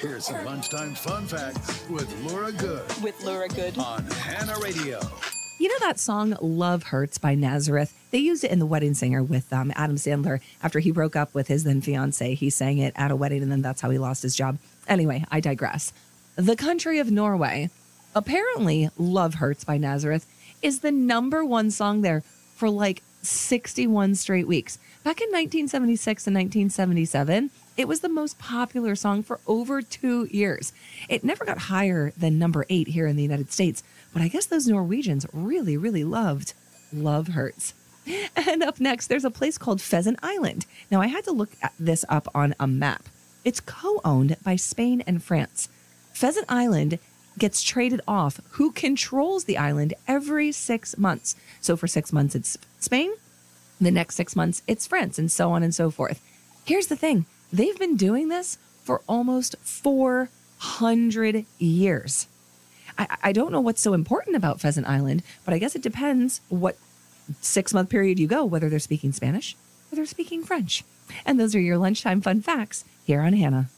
Here's some lunchtime fun facts with Lura Good with Lura Good. on Hannah Radio. You know that song Love Hurts by Nazareth? They used it in The Wedding Singer with um, Adam Sandler after he broke up with his then fiance. He sang it at a wedding and then that's how he lost his job. Anyway, I digress. The country of Norway. Apparently, Love Hurts by Nazareth is the number one song there for like 61 straight weeks. Back in 1976 and 1977, it was the most popular song for over two years. It never got higher than number eight here in the United States, but I guess those Norwegians really, really loved Love Hurts. And up next, there's a place called Pheasant Island. Now, I had to look this up on a map. It's co owned by Spain and France. Pheasant Island gets traded off. Who controls the island every six months? So for six months, it's Spain. The next six months, it's France, and so on and so forth. Here's the thing they've been doing this for almost 400 years. I, I don't know what's so important about Pheasant Island, but I guess it depends what six month period you go, whether they're speaking Spanish or they're speaking French. And those are your lunchtime fun facts here on Hannah.